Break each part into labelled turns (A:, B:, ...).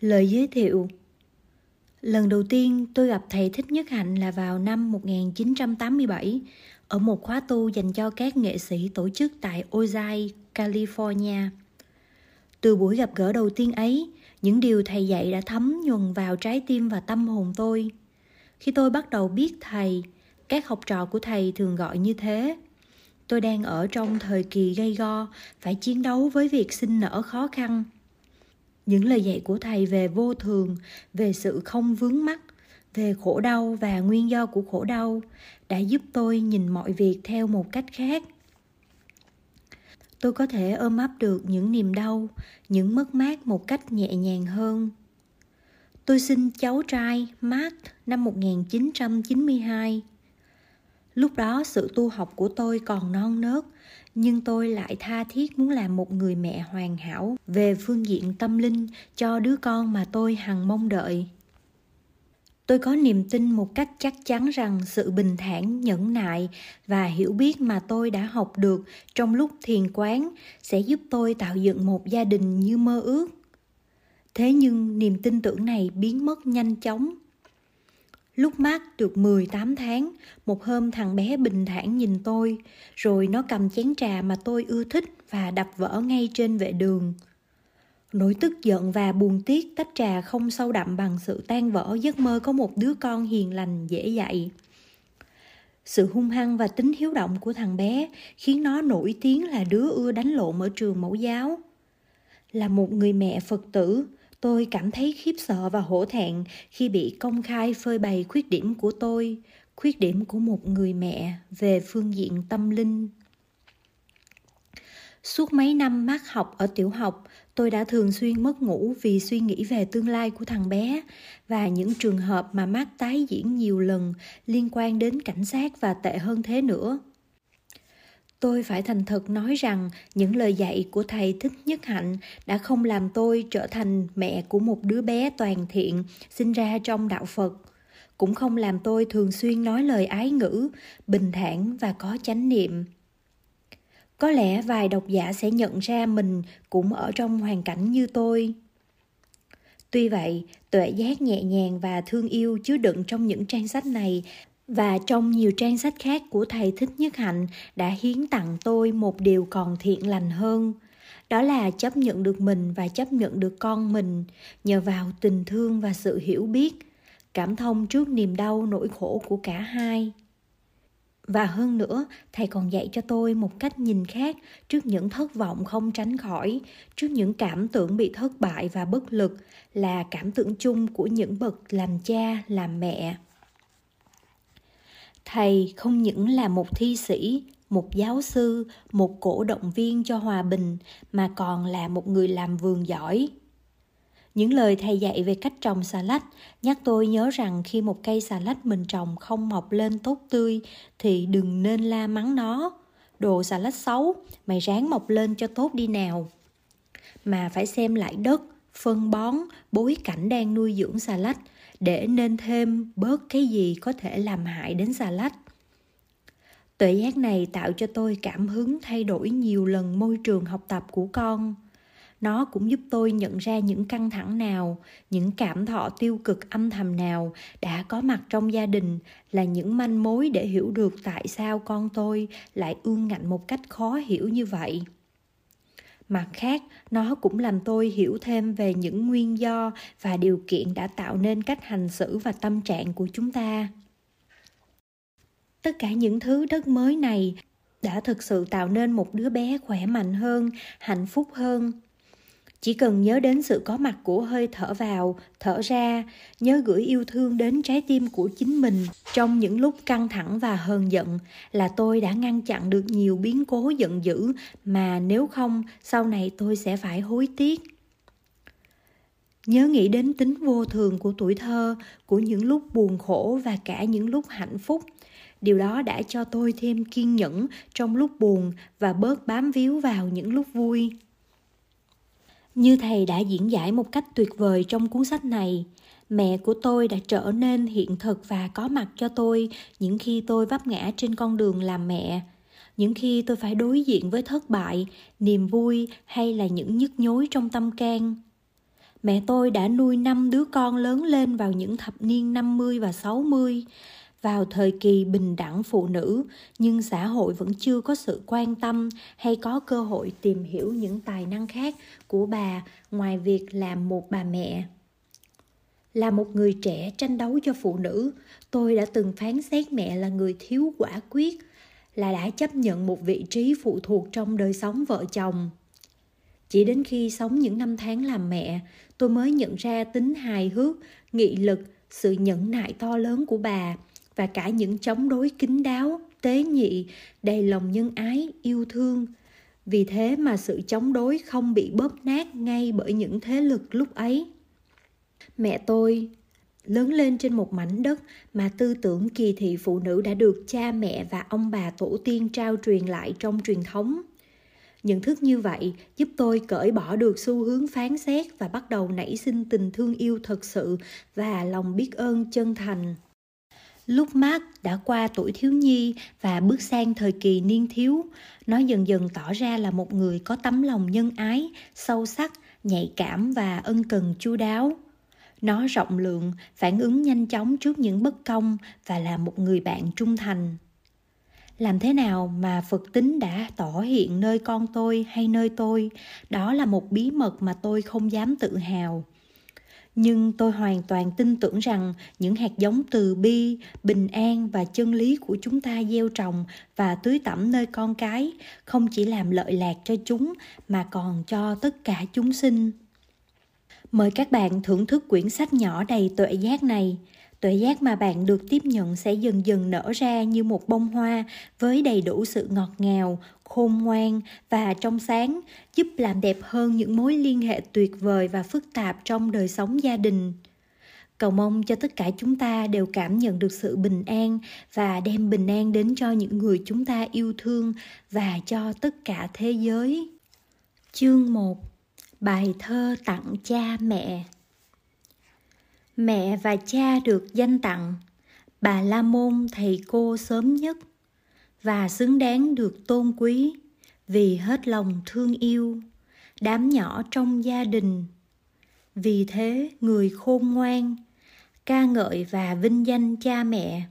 A: Lời giới thiệu Lần đầu tiên tôi gặp thầy Thích Nhất Hạnh là vào năm 1987 ở một khóa tu dành cho các nghệ sĩ tổ chức tại Ojai, California. Từ buổi gặp gỡ đầu tiên ấy, những điều thầy dạy đã thấm nhuần vào trái tim và tâm hồn tôi. Khi tôi bắt đầu biết thầy, các học trò của thầy thường gọi như thế. Tôi đang ở trong thời kỳ gây go, phải chiến đấu với việc sinh nở khó khăn – những lời dạy của thầy về vô thường, về sự không vướng mắc, về khổ đau và nguyên do của khổ đau đã giúp tôi nhìn mọi việc theo một cách khác tôi có thể ôm ấp được những niềm đau, những mất mát một cách nhẹ nhàng hơn tôi sinh cháu trai Mark năm 1992. Lúc đó sự tu học của tôi còn non nớt nhưng tôi lại tha thiết muốn làm một người mẹ hoàn hảo về phương diện tâm linh cho đứa con mà tôi hằng mong đợi. Tôi có niềm tin một cách chắc chắn rằng sự bình thản, nhẫn nại và hiểu biết mà tôi đã học được trong lúc thiền quán sẽ giúp tôi tạo dựng một gia đình như mơ ước. Thế nhưng niềm tin tưởng này biến mất nhanh chóng. Lúc mát được 18 tháng, một hôm thằng bé bình thản nhìn tôi, rồi nó cầm chén trà mà tôi ưa thích và đập vỡ ngay trên vệ đường. Nỗi tức giận và buồn tiếc tách trà không sâu đậm bằng sự tan vỡ giấc mơ có một đứa con hiền lành dễ dạy. Sự hung hăng và tính hiếu động của thằng bé khiến nó nổi tiếng là đứa ưa đánh lộn ở trường mẫu giáo. Là một người mẹ Phật tử, tôi cảm thấy khiếp sợ và hổ thẹn khi bị công khai phơi bày khuyết điểm của tôi, khuyết điểm của một người mẹ về phương diện tâm linh. Suốt mấy năm mát học ở tiểu học, tôi đã thường xuyên mất ngủ vì suy nghĩ về tương lai của thằng bé và những trường hợp mà mát tái diễn nhiều lần liên quan đến cảnh sát và tệ hơn thế nữa tôi phải thành thật nói rằng những lời dạy của thầy thích nhất hạnh đã không làm tôi trở thành mẹ của một đứa bé toàn thiện sinh ra trong đạo phật. Cũng không làm tôi thường xuyên nói lời ái ngữ, bình thản và có chánh niệm. Có lẽ vài độc giả sẽ nhận ra mình cũng ở trong hoàn cảnh như tôi. Tuy vậy, tuệ giác nhẹ nhàng và thương yêu chứa đựng trong những trang sách này và trong nhiều trang sách khác của thầy thích nhất hạnh đã hiến tặng tôi một điều còn thiện lành hơn. Đó là chấp nhận được mình và chấp nhận được con mình nhờ vào tình thương và sự hiểu biết, cảm thông trước niềm đau nỗi khổ của cả hai. Và hơn nữa, thầy còn dạy cho tôi một cách nhìn khác trước những thất vọng không tránh khỏi, trước những cảm tưởng bị thất bại và bất lực là cảm tưởng chung của những bậc làm cha, làm mẹ thầy không những là một thi sĩ, một giáo sư, một cổ động viên cho hòa bình, mà còn là một người làm vườn giỏi. Những lời thầy dạy về cách trồng xà lách nhắc tôi nhớ rằng khi một cây xà lách mình trồng không mọc lên tốt tươi thì đừng nên la mắng nó. Đồ xà lách xấu, mày ráng mọc lên cho tốt đi nào. Mà phải xem lại đất phân bón, bối cảnh đang nuôi dưỡng xà lách để nên thêm bớt cái gì có thể làm hại đến xà lách tuệ giác này tạo cho tôi cảm hứng thay đổi nhiều lần môi trường học tập của con. Nó cũng giúp tôi nhận ra những căng thẳng nào, những cảm thọ tiêu cực âm thầm nào đã có mặt trong gia đình là những manh mối để hiểu được tại sao con tôi lại ương ngạnh một cách khó hiểu như vậy mặt khác, nó cũng làm tôi hiểu thêm về những nguyên do và điều kiện đã tạo nên cách hành xử và tâm trạng của chúng ta. Tất cả những thứ đất mới này đã thực sự tạo nên một đứa bé khỏe mạnh hơn, hạnh phúc hơn chỉ cần nhớ đến sự có mặt của hơi thở vào, thở ra, nhớ gửi yêu thương đến trái tim của chính mình trong những lúc căng thẳng và hờn giận là tôi đã ngăn chặn được nhiều biến cố giận dữ mà nếu không, sau này tôi sẽ phải hối tiếc. Nhớ nghĩ đến tính vô thường của tuổi thơ, của những lúc buồn khổ và cả những lúc hạnh phúc. Điều đó đã cho tôi thêm kiên nhẫn trong lúc buồn và bớt bám víu vào những lúc vui như thầy đã diễn giải một cách tuyệt vời trong cuốn sách này, mẹ của tôi đã trở nên hiện thực và có mặt cho tôi những khi tôi vấp ngã trên con đường làm mẹ, những khi tôi phải đối diện với thất bại, niềm vui hay là những nhức nhối trong tâm can. Mẹ tôi đã nuôi năm đứa con lớn lên vào những thập niên 50 và 60, vào thời kỳ bình đẳng phụ nữ, nhưng xã hội vẫn chưa có sự quan tâm hay có cơ hội tìm hiểu những tài năng khác của bà ngoài việc làm một bà mẹ. Là một người trẻ tranh đấu cho phụ nữ, tôi đã từng phán xét mẹ là người thiếu quả quyết, là đã chấp nhận một vị trí phụ thuộc trong đời sống vợ chồng. Chỉ đến khi sống những năm tháng làm mẹ, tôi mới nhận ra tính hài hước, nghị lực, sự nhẫn nại to lớn của bà và cả những chống đối kín đáo, tế nhị, đầy lòng nhân ái, yêu thương. Vì thế mà sự chống đối không bị bóp nát ngay bởi những thế lực lúc ấy. Mẹ tôi lớn lên trên một mảnh đất mà tư tưởng kỳ thị phụ nữ đã được cha mẹ và ông bà tổ tiên trao truyền lại trong truyền thống nhận thức như vậy giúp tôi cởi bỏ được xu hướng phán xét và bắt đầu nảy sinh tình thương yêu thật sự và lòng biết ơn chân thành lúc mark đã qua tuổi thiếu nhi và bước sang thời kỳ niên thiếu, nó dần dần tỏ ra là một người có tấm lòng nhân ái, sâu sắc, nhạy cảm và ân cần chu đáo. Nó rộng lượng, phản ứng nhanh chóng trước những bất công và là một người bạn trung thành. Làm thế nào mà phật tính đã tỏ hiện nơi con tôi hay nơi tôi? Đó là một bí mật mà tôi không dám tự hào nhưng tôi hoàn toàn tin tưởng rằng những hạt giống từ bi, bình an và chân lý của chúng ta gieo trồng và tưới tẩm nơi con cái không chỉ làm lợi lạc cho chúng mà còn cho tất cả chúng sinh. Mời các bạn thưởng thức quyển sách nhỏ đầy tuệ giác này tuệ giác mà bạn được tiếp nhận sẽ dần dần nở ra như một bông hoa với đầy đủ sự ngọt ngào, khôn ngoan và trong sáng, giúp làm đẹp hơn những mối liên hệ tuyệt vời và phức tạp trong đời sống gia đình. Cầu mong cho tất cả chúng ta đều cảm nhận được sự bình an và đem bình an đến cho những người chúng ta yêu thương và cho tất cả thế giới. Chương 1 bài thơ tặng cha mẹ. Mẹ và cha được danh tặng. Bà La Môn thầy cô sớm nhất. Và xứng đáng được tôn quý Vì hết lòng thương yêu, Đám nhỏ trong gia đình. Vì thế, người khôn ngoan, Ca ngợi và vinh danh cha mẹ,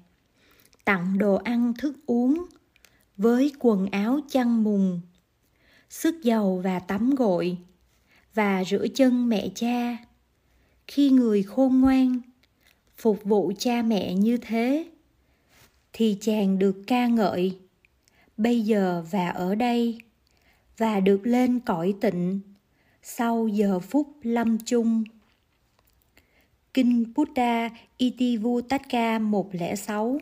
A: Tặng đồ ăn thức uống Với quần áo chăn mùng, Sức dầu và tắm gội, Và rửa chân mẹ cha khi người khôn ngoan, phục vụ cha mẹ như thế, thì chàng được ca ngợi, bây giờ và ở đây, và được lên cõi tịnh sau giờ phút lâm chung. Kinh Buddha Itivuttaka 106